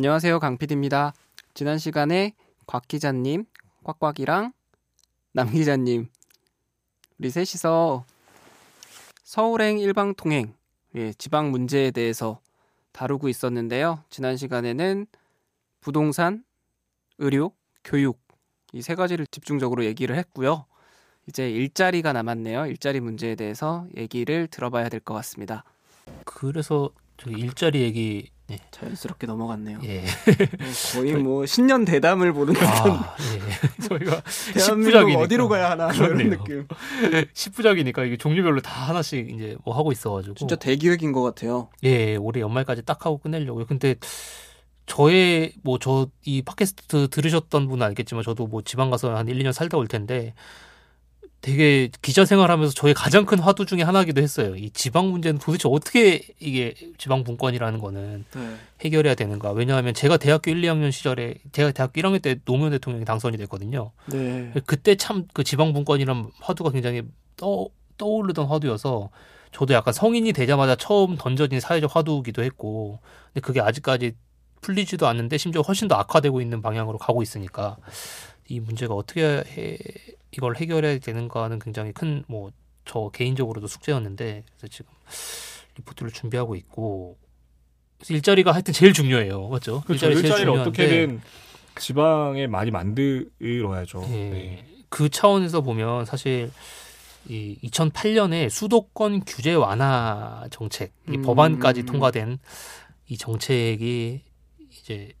안녕하세요. 강PD입니다. 지난 시간에 곽 기자님, 꽉꽉이랑 남 기자님, 우리 셋이서 서울행 일방통행, 예, 지방 문제에 대해서 다루고 있었는데요. 지난 시간에는 부동산, 의료, 교육, 이 세 가지를 집중적으로 얘기를 했고요. 이제 일자리가 남았네요. 일자리 문제에 대해서 얘기를 들어봐야 될 것 같습니다. 그래서 저기 일자리 얘기 네. 자연스럽게 넘어갔네요. 예. 거의 뭐 신년 대담을 보는 듯한 아, 예. 저희가 대한민국 10부작이니까. 어디로 가야 하나 그렇네요. 느낌. 10부작이니까 이게 종류별로 다 하나씩 이제 뭐 하고 있어 가지고 진짜 대기획인 것 같아요. 예, 올해 연말까지 딱 하고 끝내려고요. 근데 저의 뭐 저 이 팟캐스트 들으셨던 분은 알겠지만 저도 뭐 지방 가서 한 1, 2년 살다 올 텐데 되게 기자 생활하면서 저의 가장 큰 화두 중에 하나기도 했어요. 이 지방 문제는 도대체 어떻게 이게 지방 분권이라는 거는 네. 해결해야 되는가? 왜냐하면 제가 대학교 1, 2학년 시절에 제가 대학교 1학년 때 노무현 대통령이 당선이 됐거든요. 네. 그때 참 그 지방 분권이란 화두가 굉장히 떠 떠오르던 화두여서 저도 약간 성인이 되자마자 처음 던져진 사회적 화두기도 했고 근데 그게 아직까지 풀리지도 않는데 심지어 훨씬 더 악화되고 있는 방향으로 가고 있으니까 이 문제가 어떻게 해, 이걸 해결해야 되는가는 굉장히 큰 뭐 저 개인적으로도 숙제였는데 그래서 지금 리포트를 준비하고 있고 일자리가 하여튼 제일 중요해요 맞죠? 그렇죠. 일자리를 중요한데 어떻게든 지방에 많이 만들어야죠. 예. 네. 그 차원에서 보면 사실 이 2008년에 수도권 규제 완화 정책, 이 음. 법안까지 통과된 이 정책이 이제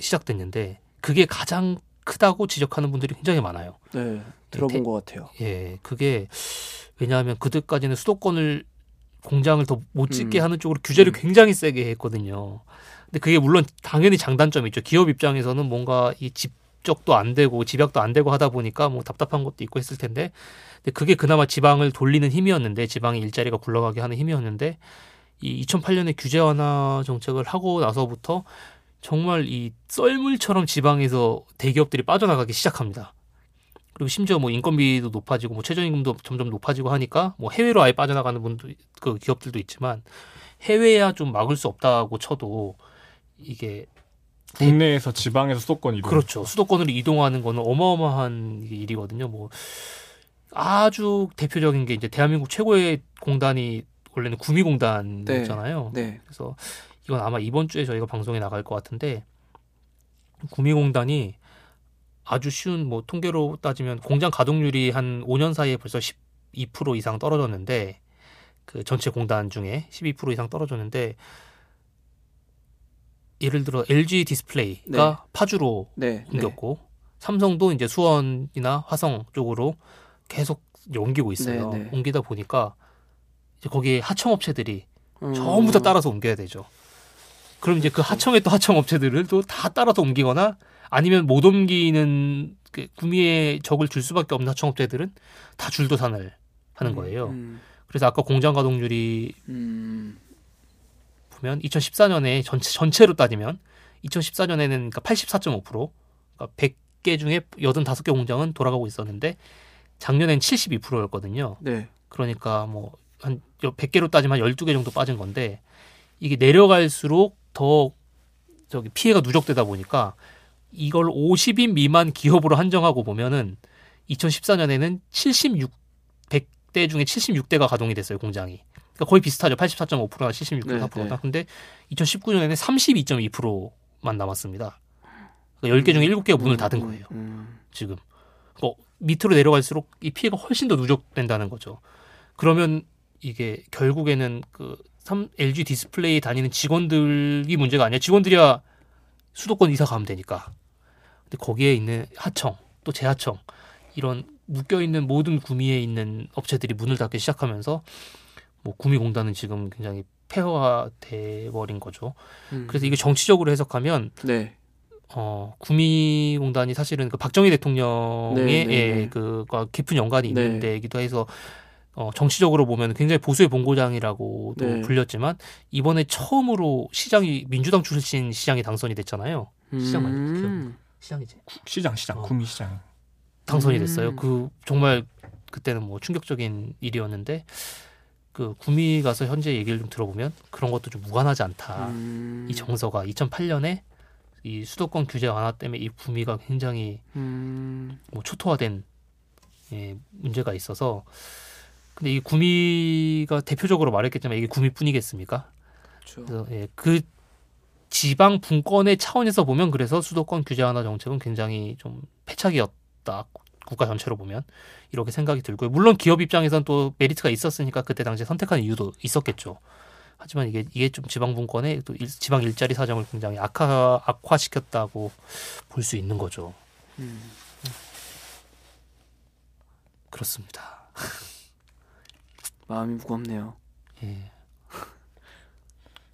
시작됐는데 그게 가장 크다고 지적하는 분들이 굉장히 많아요. 네. 들어본 대- 것 같아요. 예, 그게 왜냐하면 그때까지는 수도권을 공장을 더 못 짓게 음. 하는 쪽으로 규제를 음. 굉장히 세게 했거든요. 근데 그게 물론 당연히 장단점이 있죠. 기업 입장에서는 뭔가 이 집적도 안 되고 집약도 안 되고 하다 보니까 뭐 답답한 것도 있고 했을 텐데, 근데 그게 그나마 지방을 돌리는 힘이었는데 지방의 일자리가 굴러가게 하는 힘이었는데 이 2008년에 규제 완화 정책을 하고 나서부터 정말 이 썰물처럼 지방에서 대기업들이 빠져나가기 시작합니다. 그리고 심지어 뭐 인건비도 높아지고 뭐 최저임금도 점점 높아지고 하니까 뭐 해외로 아예 빠져나가는 분도 그 기업들도 있지만 해외야 좀 막을 수 없다고 쳐도 이게 국내에서 지방에서 수도권 이동. 그렇죠 수도권으로 이동하는 거는 어마어마한 일이거든요. 뭐 아주 대표적인 게 이제 대한민국 최고의 공단이 원래는 구미공단이었잖아요. 네. 그래서 이건 아마 이번 주에 저희가 방송에 나갈 것 같은데 구미공단이 아주 쉬운 뭐 통계로 따지면 공장 가동률이 한 5년 사이에 벌써 12% 이상 떨어졌는데 그 전체 공단 중에 12% 이상 떨어졌는데 예를 들어 LG 디스플레이가 파주로 네. 네. 옮겼고 삼성도 이제 수원이나 화성 쪽으로 계속 옮기고 있어요. 네, 네. 옮기다 보니까 이제 거기에 하청업체들이 음. 전부 다 따라서 옮겨야 되죠. 그럼 이제 그 하청의 또 하청 업체들을 또 다 따라서 옮기거나 아니면 못 옮기는 그 구미에 적을 줄 수밖에 없는 하청 업체들은 다 줄도산을 하는 거예요. 음. 그래서 아까 공장 가동률이 음. 보면 2014년에 전체 전체로 따지면 2014년에는 그러니까 84.5% 그러니까 100개 중에 85개 공장은 돌아가고 있었는데 작년엔 72%였거든요. 네. 그러니까 뭐 한 100개로 따지면 한 12개 정도 빠진 건데 이게 내려갈수록 더 저기 피해가 누적되다 보니까 이걸 50인 미만 기업으로 한정하고 보면은 2014년에는 76 100대 중에 76대가 가동이 됐어요, 공장이. 그러니까 거의 비슷하죠. 84.5%나 76.4%나. 네, 네. 근데 2019년에는 32.2%만 남았습니다. 그러니까 10개 중에 7개가 문을 닫은 음, 거예요. 음. 지금. 어, 밑으로 내려갈수록 이 피해가 훨씬 더 누적된다는 거죠. 그러면 이게 결국에는 그 삼- LG 디스플레이 다니는 직원들이 문제가 아니야. 직원들이야 수도권 이사 가면 되니까. 근데 거기에 있는 하청, 또 재하청 이런 묶여 있는 모든 구미에 있는 업체들이 문을 닫기 시작하면서 뭐 구미공단은 지금 굉장히 폐허화돼 버린 거죠. 음. 그래서 이게 정치적으로 해석하면 네. 어, 구미공단이 사실은 그 박정희 대통령의 네, 네, 예, 네. 그과 깊은 연관이 네. 있는 데이기도 해서 어, 정치적으로 보면 굉장히 보수의 본고장이라고도 네. 불렸지만 이번에 처음으로 시장이 민주당 출신 시장이 당선이 됐잖아요. 시장 맞나? 음. 시장이지. 구- 시장 시장 어. 구미 시장. 당선이 음. 됐어요. 그 정말 그때는 뭐 충격적인 일이었는데 그 구미 가서 현재 얘기를 좀 들어보면 그런 것도 좀 무관하지 않다. 음. 이 정서가 2008년에 이 수도권 규제 완화 때문에 이 구미가 굉장히 음. 뭐 초토화된 예, 문제가 있어서 근데 이 구미가 대표적으로 말했겠지만 이게 구미뿐이겠습니까? 그렇죠. 그래서 예, 그 지방 분권의 차원에서 보면 그래서 수도권 규제 완화 정책은 굉장히 좀 패착이었다. 국가 전체로 보면 이렇게 생각이 들고요. 물론 기업 입장에선 또 메리트가 있었으니까 그때 당시에 선택한 이유도 있었겠죠. 하지만 이게 이게 좀 지방 분권의 또 일- 지방 일자리 사정을 굉장히 악화 악화시켰다고 볼 수 있는 거죠. 음. 그렇습니다. 마음이 무겁네요. 예.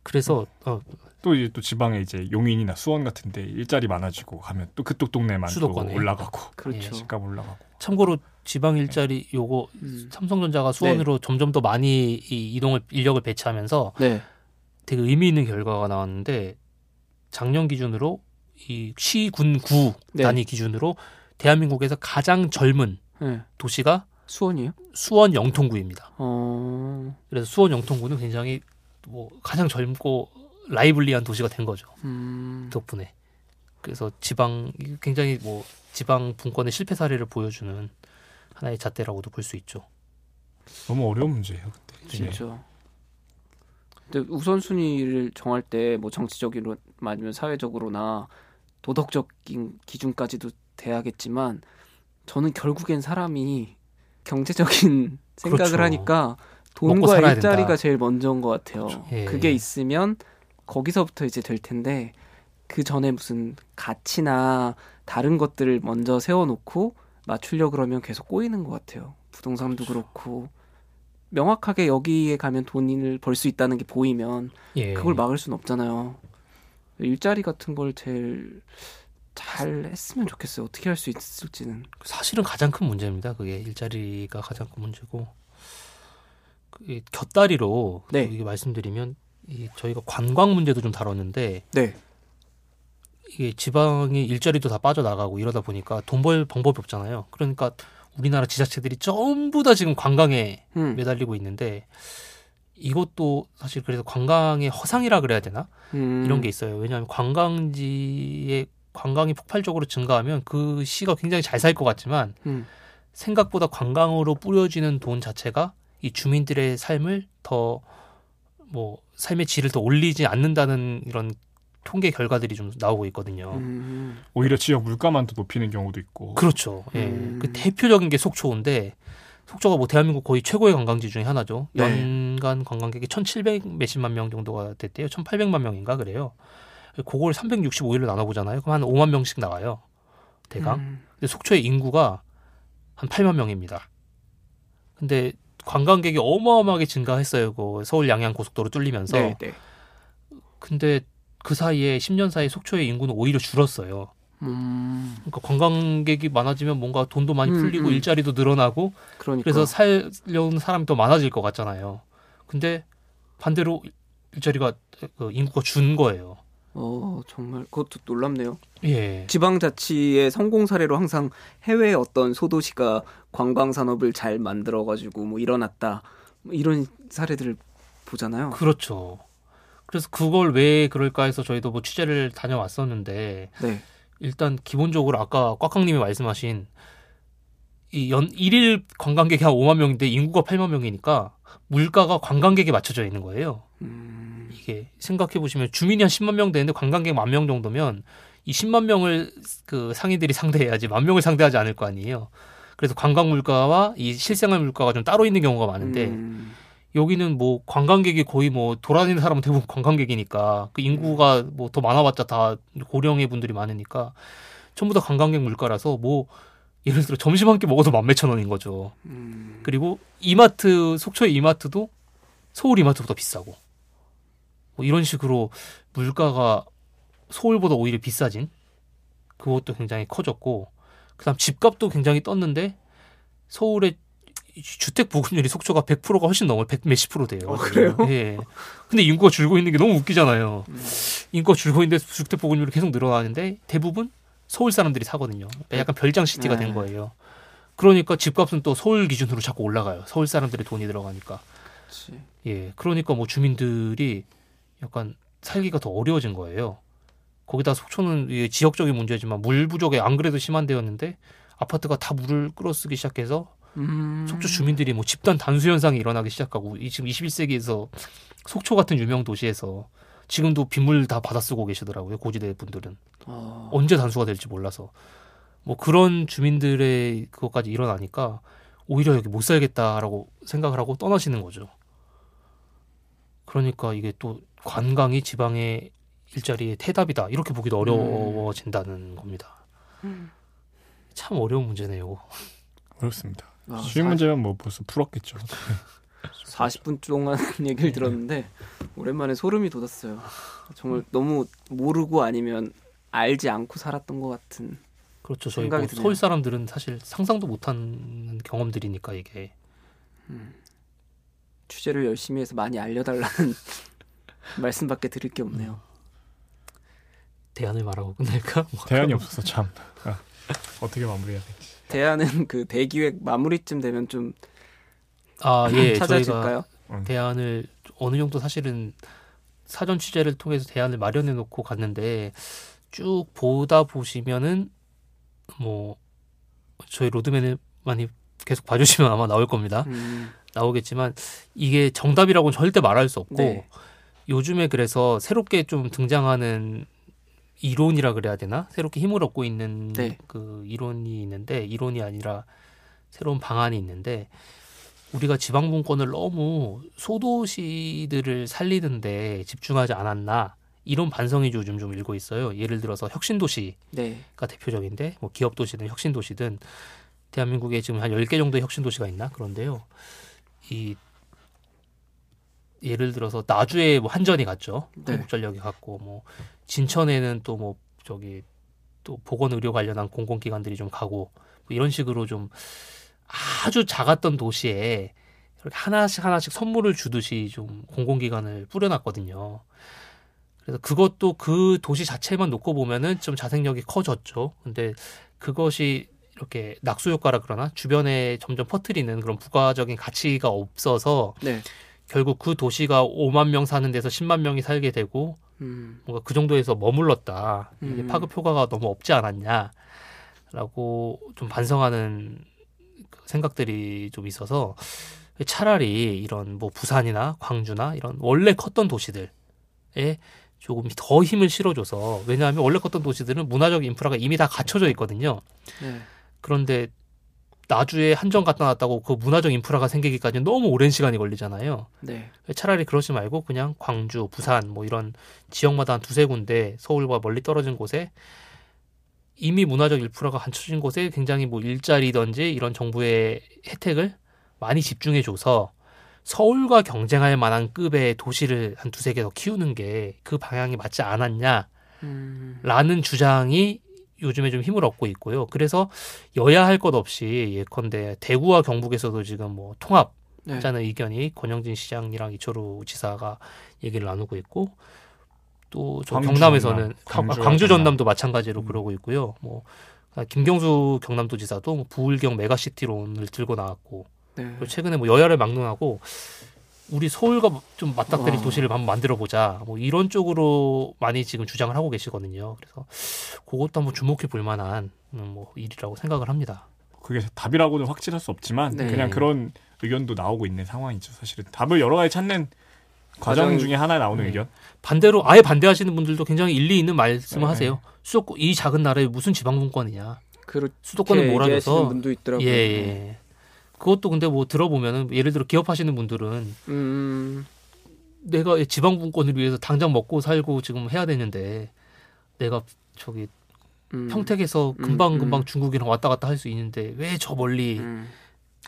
그래서 어, 또 이제 또 지방에 이제 용인이나 수원 같은데 일자리 많아지고 가면 또 그쪽 동네만 또 수도권에. 올라가고 그렇죠. 집값 올라가고 참고로 지방 일자리 요거 음. 삼성전자가 수원으로 점점 더 많이 이 이동을 인력을 배치하면서 네. 되게 의미 있는 결과가 나왔는데 작년 기준으로 이 시군구 네. 단위 기준으로 대한민국에서 가장 젊은 네. 도시가 수원이요? 수원 영통구입니다. 어. 그래서 수원 영통구는 굉장히 뭐 가장 젊고 라이블리한 도시가 된 거죠. 음. 덕분에. 그래서 지방 굉장히 뭐 지방 분권의 실패 사례를 보여주는 하나의 잣대라고도 볼 수 있죠. 너무 어려운 문제예요. 그때. 예. 진짜. 근데 우선순위를 정할 때 뭐 정치적으로 아니면 사회적으로나 도덕적인 기준까지도 돼야겠지만 저는 결국엔 사람이 경제적인 생각을 그렇죠. 하니까 돈과 일자리가 된다. 제일 먼저인 것 같아요. 예. 그게 있으면 거기서부터 이제 될 텐데 그 전에 무슨 가치나 다른 것들을 먼저 세워놓고 맞추려 그러면 계속 꼬이는 것 같아요. 부동산도 그렇고 명확하게 여기에 가면 돈을 벌 수 있다는 게 보이면 예. 그걸 막을 수는 없잖아요. 일자리 같은 걸 제일 잘 했으면 좋겠어요. 어떻게 할 수 있을지는. 사실은 가장 큰 문제입니다. 그게 일자리가 가장 큰 문제고 그 곁다리로 네. 이게 말씀드리면 이 저희가 관광 문제도 좀 다뤘는데 네. 이게 지방이 일자리도 다 빠져나가고 이러다 보니까 돈 벌 방법이 없잖아요. 그러니까 우리나라 지자체들이 전부 다 지금 관광에 음. 매달리고 있는데 이것도 사실 그래서 관광의 허상이라 그래야 되나 음. 이런 게 있어요. 왜냐하면 관광지에 관광이 폭발적으로 증가하면 그 시가 굉장히 잘 살 것 같지만 음. 생각보다 관광으로 뿌려지는 돈 자체가 이 주민들의 삶을 더 뭐 삶의 질을 더 올리지 않는다는 이런 통계 결과들이 좀 나오고 있거든요. 음. 오히려 지역 물가만 더 높이는 경우도 있고. 그렇죠. 예. 음. 그 대표적인 게 속초인데 속초가 뭐 대한민국 거의 최고의 관광지 중에 하나죠. 네. 연간 관광객이 1,700 몇십만 명 정도가 됐대요. 1,800만 명인가 그래요. 그걸 365일로 나눠보잖아요. 그럼 한 5만 명씩 나와요. 대강. 음. 근데 속초의 인구가 한 8만 명입니다. 근데 관광객이 어마어마하게 증가했어요. 그 서울 양양 고속도로 뚫리면서. 네, 네. 근데 그 사이에 10년 사이 속초의 인구는 오히려 줄었어요. 음. 그러니까 관광객이 많아지면 뭔가 돈도 많이 음, 풀리고 음. 일자리도 늘어나고 그러니까. 그래서 살려는 사람이 더 많아질 것 같잖아요. 근데 반대로 일자리가 그 인구가 준 거예요. 어, 정말 그것도 놀랍네요. 예. 지방자치의 성공 사례로 항상 해외 어떤 소도시가 관광 산업을 잘 만들어 가지고 뭐 일어났다. 뭐 이런 사례들을 보잖아요. 그렇죠. 그래서 그걸 왜 그럴까 해서 저희도 뭐 취재를 다녀왔었는데 네. 일단 기본적으로 아까 꽉꽉님이 말씀하신 이연 일일 관광객이 한 5만 명인데 인구가 8만 명이니까 물가가 관광객에 맞춰져 있는 거예요. 음. 이게 생각해 보시면 주민이 한 10만 명 되는데 관광객 만 명 정도면 이 10만 명을 그 상인들이 상대해야지 만 명을 상대하지 않을 거 아니에요. 그래서 관광 물가와 이 실생활 물가가 좀 따로 있는 경우가 많은데 음. 여기는 뭐 관광객이 거의 뭐 돌아다니는 사람은 대부분 관광객이니까 그 인구가 뭐 더 많아봤자 다 고령의 분들이 많으니까 전부 다 관광객 물가라서 뭐 예를 들어 점심 한 끼 먹어도 만 몇천 원인 거죠. 음. 그리고 이마트 속초의 이마트도 서울 이마트보다 비싸고 뭐 이런 식으로 물가가 서울보다 오히려 비싸진 그것도 굉장히 커졌고 그다음 집값도 굉장히 떴는데 서울의 주택 보급률이 속초가 100%가 훨씬 넘어요. 100 몇십 프로 돼요. 어, 그래요? 예. 근데 인구가 줄고 있는 게 너무 웃기잖아요. 음. 인구가 줄고 있는데 주택 보급률이 계속 늘어나는데 대부분 서울 사람들이 사거든요. 약간 별장 시티가 된 네. 거예요. 그러니까 집값은 또 서울 기준으로 자꾸 올라가요. 서울 사람들의 돈이 들어가니까. 그렇지. 예, 그러니까 뭐 주민들이 약간 살기가 더 어려워진 거예요. 거기다 속초는 지역적인 문제지만 물 부족에 안 그래도 심한 데였는데 아파트가 다 물을 끌어쓰기 시작해서 음. 속초 주민들이 뭐 집단 단수 현상이 일어나기 시작하고 이 지금 21세기에서 속초 같은 유명 도시에서 지금도 빗물 다 받아 쓰고 계시더라고요 고지대 분들은 어. 언제 단수가 될지 몰라서 뭐 그런 주민들의 그것까지 일어나니까 오히려 여기 못 살겠다라고 생각을 하고 떠나시는 거죠. 그러니까 이게 또 관광이 지방의 일자리의 태답이다 이렇게 보기도 어려워진다는 겁니다. 음. 참 어려운 문제네요. 어렵습니다. 아, 쉬운 문제면 뭐 벌써 풀었겠죠. 40분 동안 얘기를 들었는데 오랜만에 소름이 돋았어요. 정말 너무 모르고 아니면 알지 않고 살았던 것 같은. 그렇죠. 저희 생각이 뭐. 서울 사람들은 사실 상상도 못하는 경험들이니까 이게 취재를 열심히 해서 많이 알려달라는 말씀밖에 드릴 게 없네요. 대안을 말하고 끝낼까? 뭐 대안이 없어서 참 아, 어떻게 마무리해야 될지. 대안은 그 대기획 마무리쯤 되면 좀 아, 예. 찾아질까요? 대안을 어느 정도 사실은 사전 취재를 통해서 대안을 마련해 놓고 갔는데 쭉 보다 보시면은 뭐 저희 로드맨을 많이 계속 봐주시면 아마 나올 겁니다. 음, 나오겠지만 이게 정답이라고는 절대 말할 수 없고 네. 요즘에 그래서 새롭게 좀 등장하는 이론이라 그래야 되나? 새롭게 힘을 얻고 있는 네. 그 이론이 있는데 이론이 아니라 새로운 방안이 있는데 우리가 지방분권을 너무 소도시들을 살리는데 집중하지 않았나 이런 반성이 요즘 좀 일고 있어요. 예를 들어서 혁신도시 네. 가 대표적인데 뭐 기업 도시든 혁신 도시든 대한민국에 지금 한 10개 정도의 혁신 도시가 있나 그런데요. 이 예를 들어서 나주에 뭐 한전이 갔죠. 네. 한국전력이 갔고 뭐 진천에는 또 뭐 저기 또 보건 의료 관련한 공공기관들이 좀 가고 뭐 이런 식으로 좀 아주 작았던 도시에 이렇게 하나씩 하나씩 선물을 주듯이 좀 공공기관을 뿌려놨거든요. 그래서 그것도 그 도시 자체만 놓고 보면은 좀 자생력이 커졌죠. 근데 그것이 이렇게 낙수 효과라 그러나 주변에 점점 퍼뜨리는 그런 부가적인 가치가 없어서 네. 결국 그 도시가 5만 명 사는 데서 10만 명이 살게 되고 음, 뭔가 그 정도에서 머물렀다. 음. 파급 효과가 너무 없지 않았냐라고 좀 반성하는 그 생각들이 좀 있어서 차라리 이런 뭐 부산이나 광주나 이런 원래 컸던 도시들에 조금 더 힘을 실어줘서 왜냐하면 원래 컸던 도시들은 문화적 인프라가 이미 다 갖춰져 있거든요. 네. 그런데 나주에 한정 갖다 놨다고 그 문화적 인프라가 생기기까지는 너무 오랜 시간이 걸리잖아요. 네. 차라리 그러지 말고 그냥 광주, 부산 뭐 이런 지역마다 한 두세 군데 서울과 멀리 떨어진 곳에 이미 문화적 인프라가 갖춰진 곳에 굉장히 뭐 일자리든지 이런 정부의 혜택을 많이 집중해 줘서 서울과 경쟁할 만한 급의 도시를 한 두세 개 더 키우는 게 그 방향이 맞지 않았냐라는 음, 주장이 요즘에 좀 힘을 얻고 있고요. 그래서 여야 할 것 없이 예컨대 대구와 경북에서도 지금 뭐 통합 네. 하자는 의견이 권영진 시장이랑 이철우 지사가 얘기를 나누고 있고 또저 광주 경남에서는 전남, 광- 광주와 광주 전남. 전남도 마찬가지로 음. 그러고 있고요. 뭐 김경수 경남도지사도 뭐 부울경 메가시티론을 들고 나왔고 네. 그리고 최근에 뭐 여야를 막론하고 우리 서울과 좀 맞닥뜨릴 와. 도시를 한번 만들어 보자. 뭐 이런 쪽으로 많이 지금 주장을 하고 계시거든요. 그래서 그것도 한번 주목해 볼 만한 음, 뭐 일이라고 생각을 합니다. 그게 답이라고는 확실할 수 없지만 네. 그냥 그런 의견도 나오고 있는 상황이죠. 사실은 답을 여러 가지 찾는 과정 중에 하나에 나오는 네. 의견. 반대로 아예 반대하시는 분들도 굉장히 일리 있는 말씀을 네. 하세요. 수도권 이 작은 나라에 무슨 지방분권이냐? 그렇게 수도권을 얘기하시는 몰아줘서 분도 있더라고요. 예, 예. 그것도 근데 뭐 들어보면은 예를 들어 기업하시는 분들은 음, 내가 지방분권을 위해서 당장 먹고 살고 지금 해야 되는데 내가 저기 음, 평택에서 음, 금방 금방 음. 중국이랑 왔다 갔다 할 수 있는데 왜 저 멀리 음,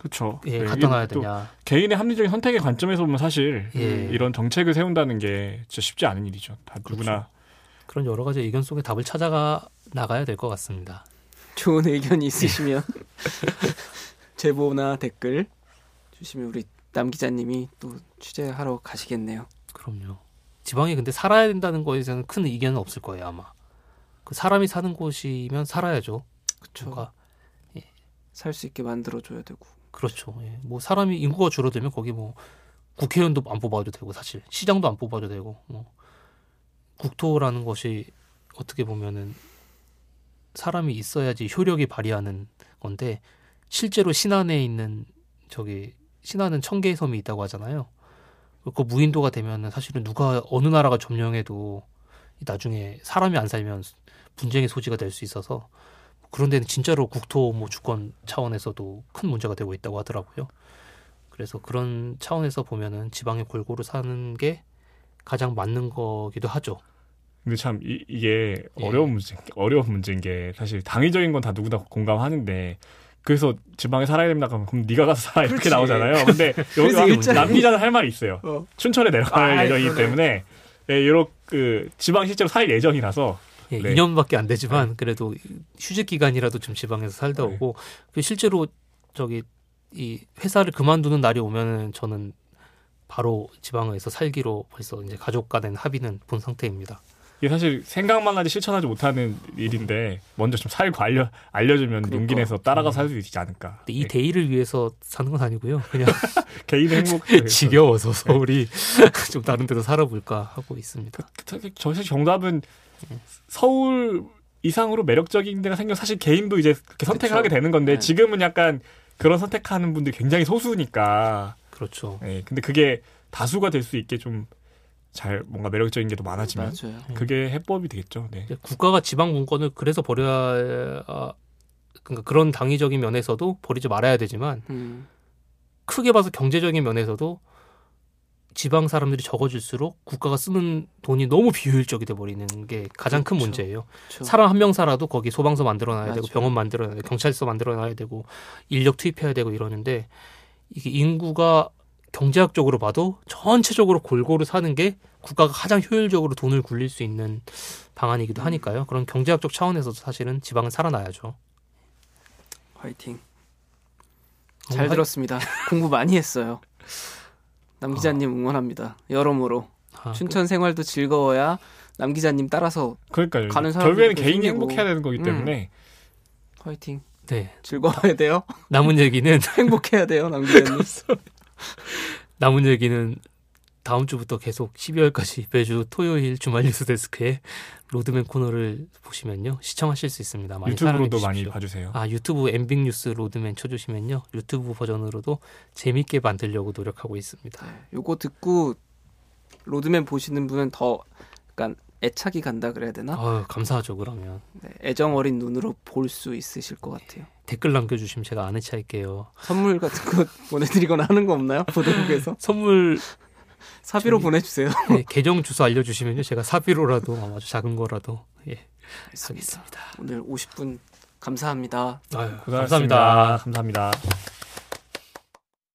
그렇죠. 예, 갖다 놔야 되냐? 개인의 합리적인 선택의 관점에서 보면 사실 예. 이런 정책을 세운다는 게 진짜 쉽지 않은 일이죠. 다 누구나 그런 여러 가지 의견 속에 답을 찾아가 나가야 될 것 같습니다. 좋은 의견이 있으시면 제보나 댓글 주시면 우리 남 기자님이 또 취재하러 가시겠네요. 그럼요. 지방에 근데 살아야 된다는 거에 대해서는 큰 의견은 없을 거예요 아마. 그 사람이 사는 곳이면 살아야죠. 그렇죠. 뭔가 살수 있게 만들어 줘야 되고. 그렇죠. 예. 뭐 사람이 인구가 줄어들면 거기 뭐 국회의원도 안 뽑아도 되고 사실 시장도 안 뽑아도 되고 뭐 국토라는 것이 어떻게 보면은 사람이 있어야지 효력이 발휘하는 건데 실제로 신안에 있는 저기 신안은 천 개의 섬이 있다고 하잖아요. 그 무인도가 되면은 사실은 누가 어느 나라가 점령해도 나중에 사람이 안 살면 분쟁의 소지가 될 수 있어서 그런 데는 진짜로 국토 뭐 주권 차원에서도 큰 문제가 되고 있다고 하더라고요. 그래서 그런 차원에서 보면은 지방에 골고루 사는 게 가장 맞는 거기도 하죠. 근데 참 이, 게 예. 어려운 문제 어려운 문제인 게 사실 당위적인 건 다 누구나 공감하는데 그래서 지방에 살아야 됩니다. 그럼 그럼 네가 가서 살아 이렇게 그렇지. 나오잖아요. 근데 여기 남기자는 할 말이 있어요. 어. 춘천에 내려갈 아, 예정이기 그러네. 때문에 예, 이런 그 지방 실제로 살 예정이라서 예, 네. 2년밖에 안 되지만 그래도 휴직 기간이라도 좀 지방에서 살다 네. 오고 그 실제로 저기 이 회사를 그만두는 날이 오면은 저는 바로 지방에서 살기로 벌써 이제 가족 간의 합의는 본 상태입니다. 이게 사실 생각만 하지 실천하지 못하는 일인데 먼저 좀 살고 알려 알려주면 그러니까. 용기 내서 따라가 살수 있지 않을까. 근데 이 예, 대의를 위해서 사는 건 아니고요. 그냥 개인 행복 지겨워서 서울이 좀 다른 데서 살아볼까 하고 있습니다. 저 사실 정답은 서울 이상으로 매력적인 데가 생겨 사실 개인도 이제 그렇게 선택을 그쵸. 하게 되는 건데 네. 지금은 약간 그런 선택하는 분들이 굉장히 소수니까. 그렇죠. 예, 근데 그게 다수가 될 수 있게 좀 잘 뭔가 매력적인 게 더 많아지면 맞아요. 그게 해법이 되겠죠. 네. 국가가 지방 분권을 그래서 버려야 아, 그러니까 그런 당위적인 면에서도 버리지 말아야 되지만 음, 크게 봐서 경제적인 면에서도 지방 사람들이 적어질수록 국가가 쓰는 돈이 너무 비효율적이 돼 버리는 게 가장 큰 그렇죠. 문제예요. 그렇죠. 사람 한 명 살아도 거기 소방서 만들어 놔야 되고. 병원 만들어 놔야 되고 경찰서 만들어 놔야 되고 인력 투입해야 되고 이러는데 이게 인구가 경제학적으로 봐도 전체적으로 골고루 사는 게 국가가 가장 효율적으로 돈을 굴릴 수 있는 방안이기도 음. 하니까요. 그런 경제학적 차원에서도 사실은 지방은 살아나야죠. 화이팅. 어, 잘 화- 들었습니다. 공부 많이 했어요. 남 기자님 응원합니다. 여러모로 아, 춘천 생활도 즐거워야 남 기자님 따라서 그러니까요. 가는 사람들도 결국에는 개인이. 행복해야 되는 거기 음. 때문에 화이팅. 그- 네. 즐거워야 돼요. 남은 얘기는 행복해야 돼요, 남 기자님. 남은 얘기는 다음 주부터 계속 12월까지 매주 토요일 주말 뉴스 데스크에 로드맨 코너를 보시면요 시청하실 수 있습니다. 많이 유튜브로도 많이. 봐주세요. 아 유튜브 엠빅 뉴스 로드맨 쳐주시면요 유튜브 버전으로도 재밌게 만들려고 노력하고 있습니다. 네, 요거 듣고 로드맨 보시는 분은 더 약간 애착이 간다 그래야 되나? 아유 감사하죠 그러면 네, 애정 어린 눈으로 볼 수 있으실 것 같아요. 댓글 남겨주시면 제가 아는 차일게요. 선물 같은 거 보내드리거나 하는 거 없나요? 보도국에서 선물 사비로 저기- 보내주세요. 네, 계정 주소 알려주시면요 제가 사비로라도 아주 작은 거라도 예 알겠습니다. 하겠습니다. 오늘 50분 감사합니다. 아유. 감사합니다. 감사합니다.